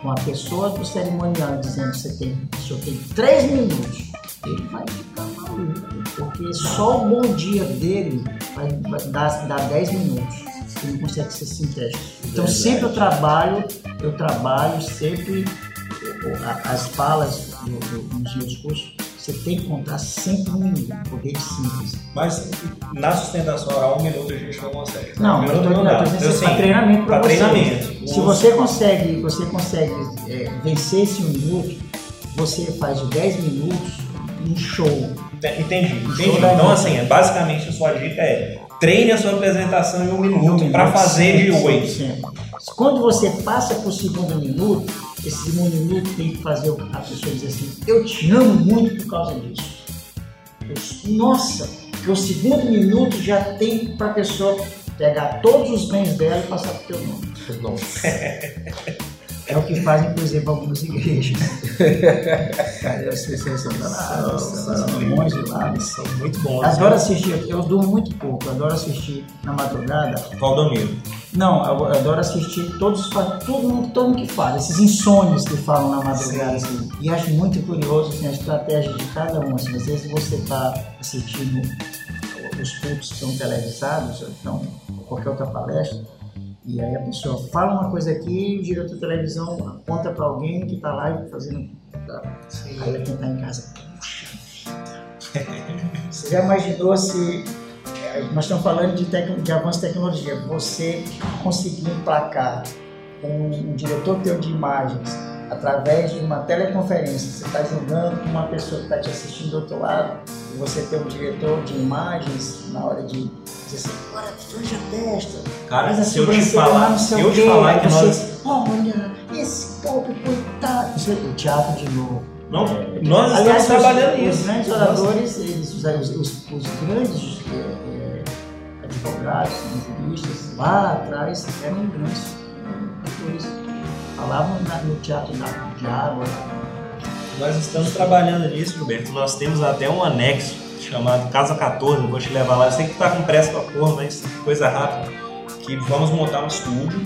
com a pessoa do cerimonial dizendo que você tem, o senhor tem três minutos, ele vai ficar maluco, porque só o bom dia dele vai, vai dar, dar 10 minutos. Ele não consegue ser sintético. Então sempre eu trabalho, eu trabalho sempre as falas nos meus cursos, você tem que contar sempre um minuto, poder de síntese. Mas na sustentação oral, um minuto a gente não consegue. Não, um minuto não dá. tô dizendo Eu assim, para treinamento para você. treinamento. Se você consegue, você consegue é, vencer esse um minuto, você faz de 10 minutos um show. Entendi, entendi. Da Então, assim, basicamente a sua dica é treine a sua apresentação em um minuto para fazer de oito. Quando você passa para o segundo minuto, esse segundo minuto tem que fazer a pessoa dizer assim: Eu te amo muito por causa disso. Eu- Nossa, que o segundo minuto já tem para a pessoa pegar todos os bens dela e passar para o teu nome. Nossa. É o que fazem, por exemplo, algumas igrejas. Cara, eu sei se você está lá, são lá. São muito bons. Adoro assistir, eu durmo muito pouco, adoro assistir na madrugada Valdomiro. Não, eu adoro assistir todos, todo mundo, todo mundo que fala, esses insônios que falam na madrugada, Sim. assim. E acho muito curioso assim, a estratégia de cada um. Assim, às vezes você está assistindo os cultos que são televisados, ou então qualquer outra palestra, e aí a pessoa fala uma coisa aqui, o diretor da televisão aponta para alguém que está lá fazendo. tá. Aí quem está em casa. Você já imaginou se é, nós estamos falando de, tec- de avanço de tecnologia. Você conseguir emplacar com um diretor teu de imagens através de uma teleconferência. Você está jogando com uma pessoa que está te assistindo do outro lado e você tem um diretor de imagens na hora de dizer assim, agora franja a testa, Cara, se eu te falar, se eu te falar que você, nós. olha, esse pobre coitado. Isso é o teatro de novo. Não, É, nós Aliás, estamos trabalhando os, nisso. Os grandes oradores, eles, os, os, os- os grandes é, é, advogados, juristas, lá atrás, eram grandes atores. Falavam no teatro da, de água. Nós estamos trabalhando nisso, Gilberto. Nós temos até um anexo chamado Casa 14. Eu vou te levar lá. Eu sei que tu tá com pressa pra porra, mas coisa rápida. Que vamos montar um estúdio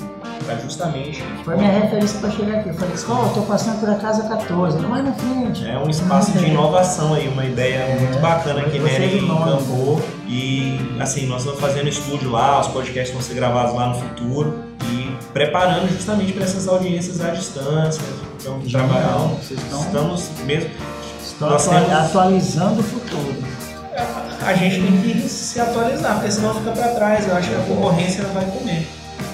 para justamente Foi minha referência para chegar aqui. Eu falei eu tô passando por a casa 14, não mais na frente. é um espaço de inovação aí, uma ideia muito bacana que Nery de nome. encampou. E assim, nós estamos fazendo estúdio lá, os podcasts vão ser gravados lá no futuro preparando justamente para essas audiências à distância. Então, trabalhando. Vocês estão, Estamos mesmo. estão nós temos- atualizando o futuro. A gente tem que se atualizar, porque senão fica para trás. Eu acho que a concorrência vai comer.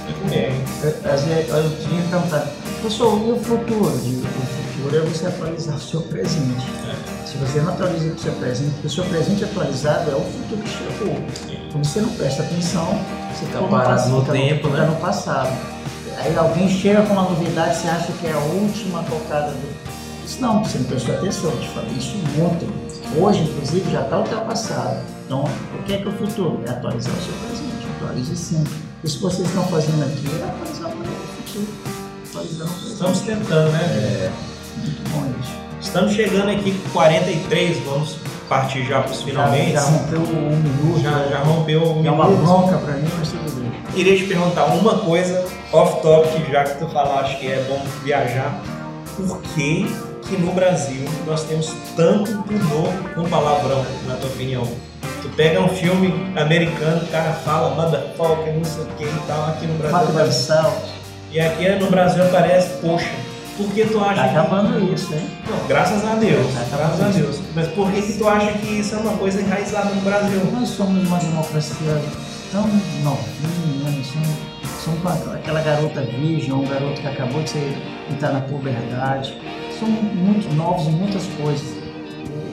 Vai comer. Eu, às vezes, eu tinha perguntado, professor, e o futuro? Eu digo, o futuro é você atualizar o seu presente. Se você não atualiza o seu presente, porque o seu presente atualizado é o futuro que chegou. Quando você não presta atenção, você parado no tempo, né? no passado. Aí alguém chega com uma novidade, você acha que é a última tocada do. Isso não, você não prestou atenção, eu te falei isso ontem. Hoje, inclusive, já está ultrapassado. Então, o que é que o futuro? É atualizar o seu presente. Atualize sempre. Isso que vocês estão fazendo aqui é atualizar o futuro. Atualizando o presente. Estamos tentando, né? Muito bom isso. Estamos chegando aqui com 43, vamos partir já para os finalmente. Já, já rompeu um minuto. Já, já rompeu o É uma minuto. bronca pra mim, mas tudo bem. Iria te perguntar uma coisa off-topic, já que tu falaste que é bom viajar. Por que que no Brasil nós temos tanto pudor com palavrão, na tua opinião? Tu pega um filme americano, o cara fala motherfucker, não sei o que e tal, aqui no Brasil. Marçal, E aqui no Brasil aparece, poxa, por que tu acha tá que... acabando isso, hein? Não, graças a Deus, Tá graças a isso. Deus. Mas por que que tu acha que isso é uma coisa enraizada no Brasil? Nós somos uma democracia tão novinha, né? somos, uma- aquela garota virgem, um garoto que acabou de ser, entrar na puberdade. Somos muito novos em muitas coisas.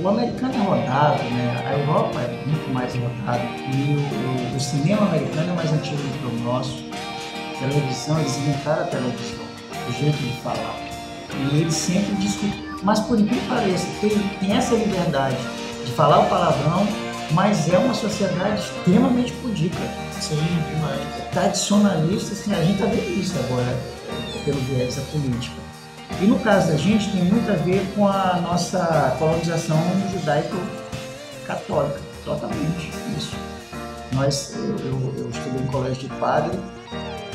O americano é rodado, né? a Europa é muito mais rodada. E o, o- o cinema americano é mais antigo do que o nosso. A televisão, eles inventaram a televisão, o jeito de falar. E eles sempre discutem. Mas por incrível que pareça, tem, tem essa liberdade de falar o palavrão, mas é uma sociedade extremamente pudica, Sim, demais. tradicionalista, assim, a gente está vendo isso agora, pelo viés da política. E no caso da gente, tem muito a ver com a nossa colonização judaico-católica, totalmente isso. Nós, eu, eu, eu estudei em colégio de padre,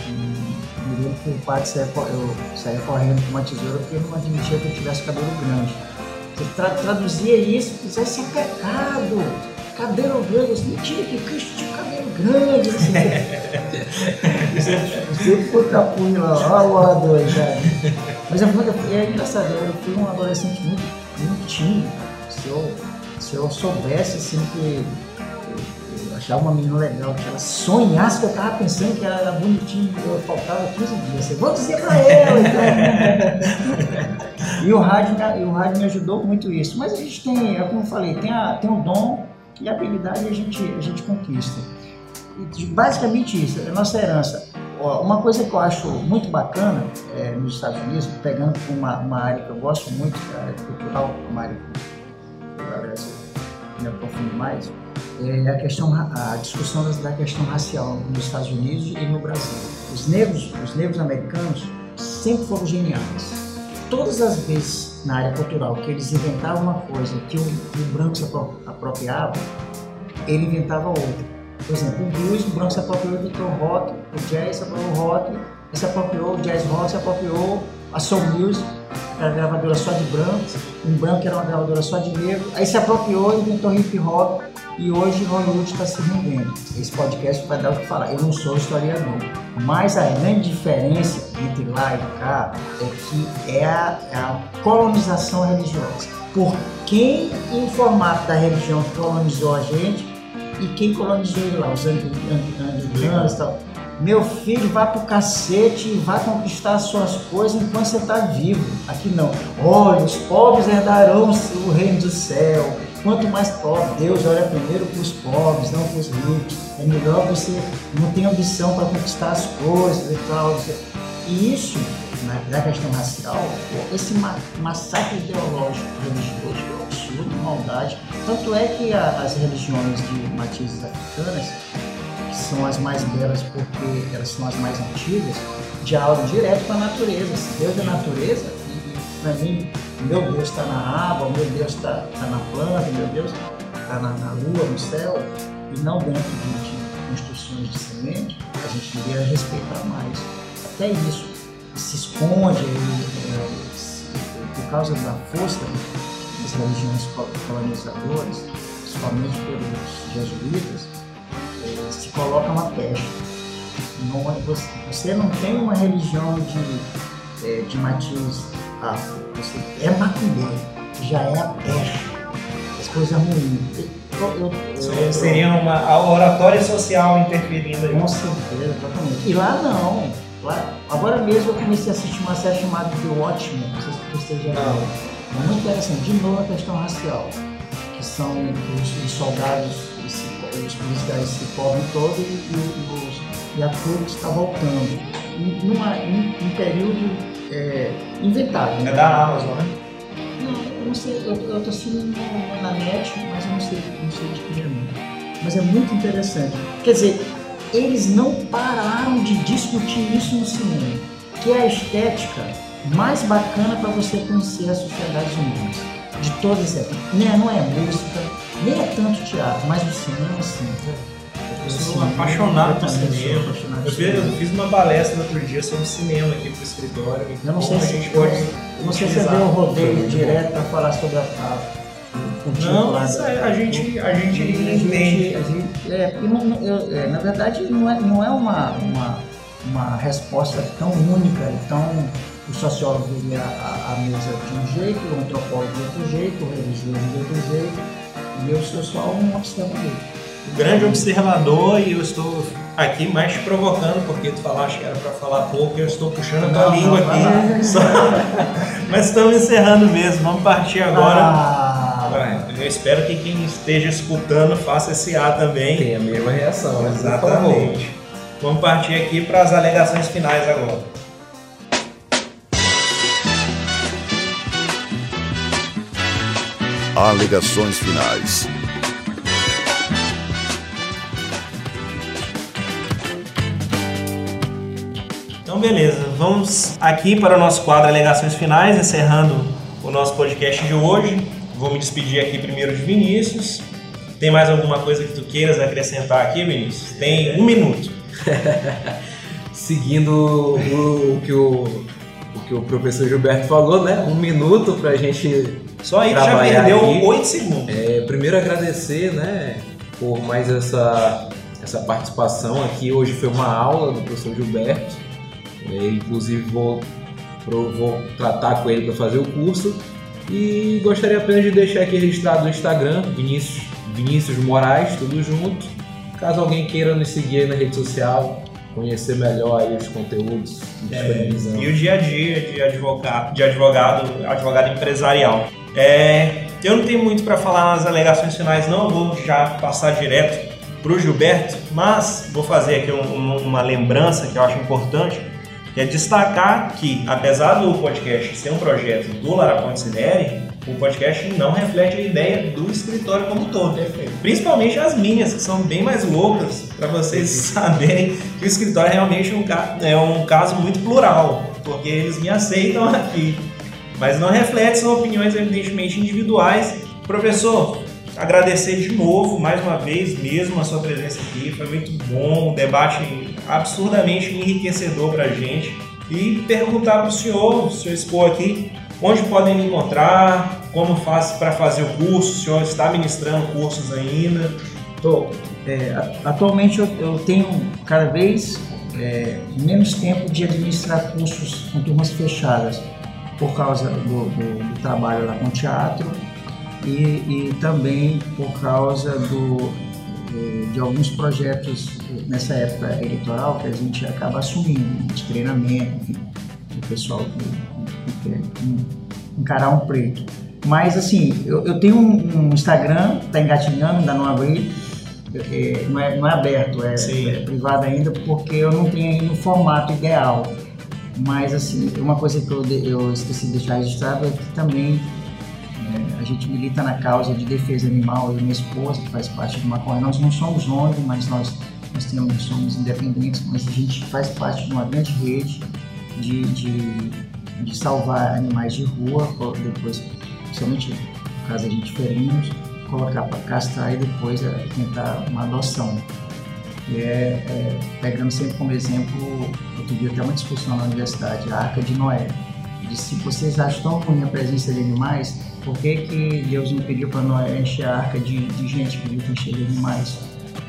e me lembro que o padre saía, eu saía correndo com uma tesoura porque ele não admitia que eu tivesse cabelo grande. Você tra traduzia isso, isso é pecado, cabelo grande, disse, mentira que Cristo tinha cabelo grande. Assim. Você foi capunha lá, ó, o orador já. Mas eu fui, é engraçado, eu fui um adolescente muito, muito tímido. Se eu, se eu soubesse assim que eu, eu achava uma menina legal, que ela sonhasse que eu tava pensando que ela era bonitinha, eu faltava 15 dias. Eu vou dizer pra ela, então. E o rádio, me- e o rádio me ajudou muito isso. Mas a gente tem, é como eu falei, tem, a, tem o dom e a habilidade a gente, a gente conquista. E basicamente isso, é a nossa herança. Uma coisa que eu acho muito bacana é, nos Estados Unidos, pegando uma, uma área que eu gosto muito, que é a área cultural, uma área que eu me aprofundo mais, é a, questão, a discussão da questão racial nos Estados Unidos e no Brasil. Os negros, os negros americanos sempre foram geniais. Todas as vezes na área cultural que eles inventavam uma coisa que o, o branco se apro- apropriava, ele inventava outra. Por exemplo, o blues, o branco se apropriou do tom rock, o jazz se apropriou do rock, se apropriou, o jazz rock se apropriou, a soul music, que era gravadora só de brancos, um branco era uma gravadora só de negro, aí se apropriou, inventou hip hop, e hoje Hollywood está se rendendo. Esse podcast vai dar o que falar. Eu não sou historiador, mas a grande diferença entre lá e cá é que é a, é a colonização religiosa. Por quem em formato da religião colonizou a gente e quem colonizou lá, os anglicanos e tal. Meu filho, vai pro cacete e vai conquistar as suas coisas enquanto você está vivo. Aqui não. Olha, os pobres herdarão o reino do céu. Quanto mais pobre, Deus olha primeiro para os pobres, não para os ricos. É melhor você não ter ambição para conquistar as coisas e tal. E isso, na, na questão racial, esse ma- massacre ideológico religioso é absurdo, maldade. Tanto é que a- as religiões de matizes africanas, que são as mais belas porque elas são as mais antigas, dialogam direto com a natureza. Deus é natureza, para mim, meu Deus está na água, meu Deus está na planta, meu Deus está na, na lua, no céu, e não dentro de, de de semente, a gente deveria respeitar mais. até isso se esconde é, se- por causa da força das religiões co- colonizadoras, principalmente pelos jesuítas, é, se coloca uma peste. Não é- você, você não tem uma religião de, é, de matiz afro, você é macumbeiro, já é a peste, as coisas ruins. Eu- eu- eu- Seria uma a oratória social interferindo aí. com certeza, totalmente. E lá não. Lá, agora mesmo eu comecei a assistir uma série chamada The Watchmen, não sei se você já viu. É muito interessante. De novo a questão racial. Que são os, os soldados, e os policiais se cobrem todo e, e, os, e a trupe está voltando. Em, numa, em, em período é, inventado. É da Amazon, né? Não, eu não sei, eu, eu tô assistindo na, net, mas eu não sei, não sei de que é não. Mas é muito interessante. Quer dizer, eles não pararam de discutir isso no cinema, que é a estética mais bacana para você conhecer as sociedades humanas. De todas as épocas. Né, não é música, nem é tanto teatro, mas o cinema sim. Eu sou apaixonado por cinema. Eu fiz, eu fiz uma palestra no outro dia sobre cinema aqui pro escritório. Eu não sei se a gente pode eu não sei se você deu o rodeio direto para falar sobre a, a Não, mas a, gente, a gente entende. a gente- é, porque não- eu- é, na verdade não é, não é uma, uma, uma resposta tão única, tão o sociólogo veria a, a mesa de um jeito, o antropólogo de outro jeito, o religioso de outro jeito, e eu sou só um observador. Grande observador e eu estou aqui mais te provocando, porque tu falaste que era para falar pouco e eu estou puxando a tua Não, língua não, aqui. não. Só- Mas estamos encerrando mesmo, vamos partir agora. Ah, Eu espero que quem esteja escutando faça esse A também. Tem a mesma reação, né? Exatamente. Vamos partir aqui para as alegações finais agora. Alegações finais. Beleza. Vamos aqui para o nosso quadro Alegações Finais, encerrando o nosso podcast de hoje. Vou me despedir aqui primeiro de Vinícius. Tem mais alguma coisa que tu queiras acrescentar aqui, Vinícius? Tem um minuto. Seguindo o, o que o, o que o professor Gilberto falou, né? Um minuto pra gente Só aí já perdeu. 8 segundos. É, primeiro agradecer, né, por mais essa, essa participação aqui. Hoje foi uma aula do professor Gilberto. É, inclusive vou, pro- vou tratar com ele para fazer o curso. E gostaria apenas de deixar aqui registrado no Instagram, Vinícius, Vinícius Moraes, tudo junto. Caso alguém queira nos seguir na rede social, conhecer melhor aí os conteúdos disponibilizamos. E o dia a dia de advogado, de advogado, advogado empresarial. É, eu não tenho muito para falar nas alegações finais, não. Eu vou já passar direto para o Gilberto, mas vou fazer aqui um- um- uma lembrança que eu acho importante, é destacar que, apesar do podcast ser um projeto do Lara Considere, o podcast não reflete a ideia do escritório como um todo. Principalmente as minhas, que são bem mais loucas, para vocês saberem que o escritório é realmente é um caso muito plural, porque eles me aceitam aqui. Mas não reflete, são opiniões evidentemente individuais. Professor, agradecer de novo, mais uma vez mesmo, a sua presença aqui. Foi muito bom, um debate absurdamente enriquecedor para a gente. E perguntar para o senhor, o senhor expor aqui, onde podem me encontrar, como faz para fazer o curso, o senhor está ministrando cursos ainda. Tô. É, atualmente eu, eu tenho cada vez é, menos tempo de administrar cursos com turmas fechadas por causa do, do- do trabalho lá com teatro e, e também por causa do, de, alguns projetos nessa época eleitoral que a gente acaba assumindo, de treinamento, enfim, o pessoal que, que quer en- encarar um preto. Mas assim, eu, eu tenho um, um Instagram, tá engatinhando, ainda não abri, é, não, é, não é aberto, é, é privado ainda, porque eu não tenho ainda o formato ideal. Mas assim, uma coisa que eu, eu esqueci de deixar registrado é que também a gente milita na causa de defesa animal, eu e minha esposa, que faz parte de uma corrente. Nós não somos ONG, mas nós, nós temos, somos independentes, mas a gente faz parte de uma grande rede de, de, de salvar animais de rua, depois, principalmente no caso a gente ferinos, colocar para castrar e depois é, tentar uma adoção. que é, é, pegando sempre como exemplo, outro dia até uma discussão na universidade, a Arca de Noé. De se vocês acham tão ruim a presença de animais, por que, que Deus não pediu para Noé encher a arca de, de gente, pediu para encher de animais?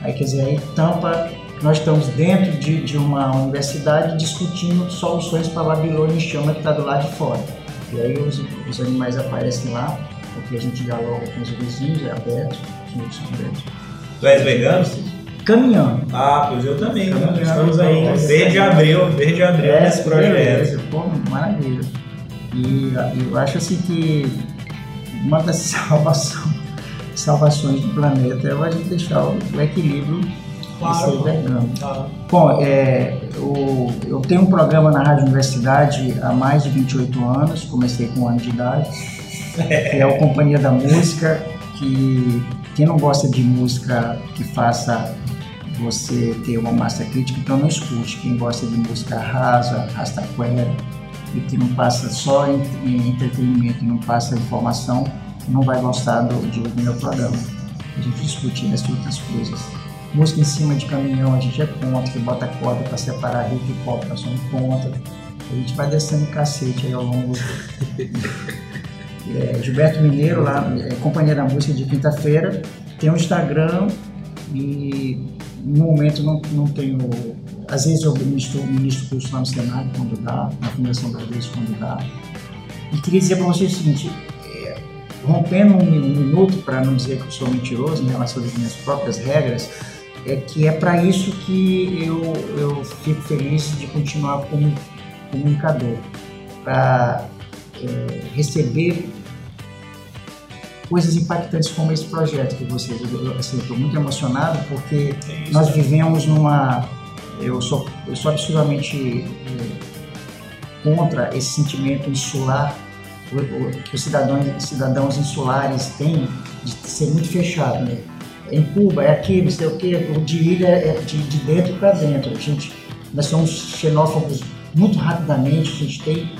Aí quer dizer, aí tampa, nós estamos dentro de, de uma universidade discutindo soluções para a Babilônia em chama que está do lado de fora. E aí os, os animais aparecem lá, porque a gente dialoga com os vizinhos, é aberto, os meus são abertos. Tu és vegano? Caminhando. Ah, pois eu também. né? Caminhando. Estamos aí desde abril, desde abril É, nesse projeto. beleza, pô, maravilha. E eu acho assim que uma das salvação, salvações do planeta é a gente deixar o, equilíbrio Claro, e ser vegano. Ah, Bom, é, o- eu tenho um programa na Rádio Universidade há mais de 28 anos, comecei com um ano de idade, que é o Companhia da Música, que quem não gosta de música que faça você ter uma massa crítica, então não escute. Quem gosta de música rasa, rastaquera, e que não passa só entretenimento não passa informação, não vai gostar do, de ouvir meu programa. A gente discute essas outras coisas. Música em cima de caminhão, a gente é contra, que bota corda para separar rico e pobre, nós somos contra. A gente vai descendo cacete aí ao longo. É, Gilberto Mineiro, lá, é, Companhia da Música de quinta-feira, tem um Instagram e no momento não, não tenho. Às vezes eu ministro, ministro curso lá no Senado quando dá, na Fundação Bradesco quando dá. E queria dizer para vocês o seguinte: é, rompendo um, um minuto para não dizer que eu sou mentiroso em relação às minhas próprias regras, é que é para isso que eu, eu fico feliz de continuar como comunicador, para receber coisas impactantes como esse projeto que vocês. Eu, assim, estou muito emocionado porque é nós vivemos numa. Eu sou, eu sou absurdamente eh, contra esse sentimento insular que os cidadãos, cidadãos insulares têm de ser muito fechado, né? Em Cuba é aqui, não sei o quê, de ilha é de, de dentro para dentro. A gente, nós somos xenófobos muito rapidamente, a gente tem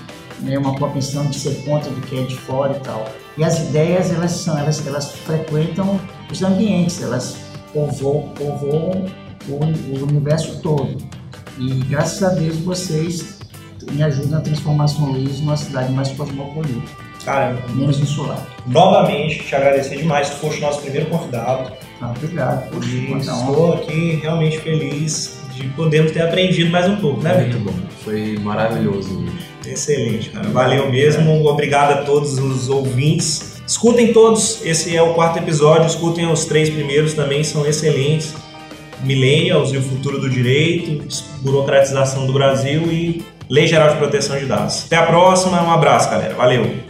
né, uma propensão de ser contra do que é de fora e tal. E as ideias, elas são, elas, elas frequentam os ambientes, elas povoam, povoam o, o universo todo. E graças a Deus vocês me ajudam a transformar São Luís numa cidade mais cosmopolita, Cara, menos insular. novamente te agradecer demais. Tu foste nosso primeiro convidado. Ah, obrigado. Poxa, E estou aqui realmente feliz de podermos ter aprendido mais um pouco, né, Muito bom. Foi maravilhoso hoje. Excelente, cara. Valeu mesmo. Obrigado a todos os ouvintes. Escutem todos, esse é o quarto episódio. Escutem os três primeiros também, são excelentes. Millennials e o futuro do direito, burocratização do Brasil e Lei Geral de Proteção de Dados. Até a próxima, um abraço, galera. Valeu!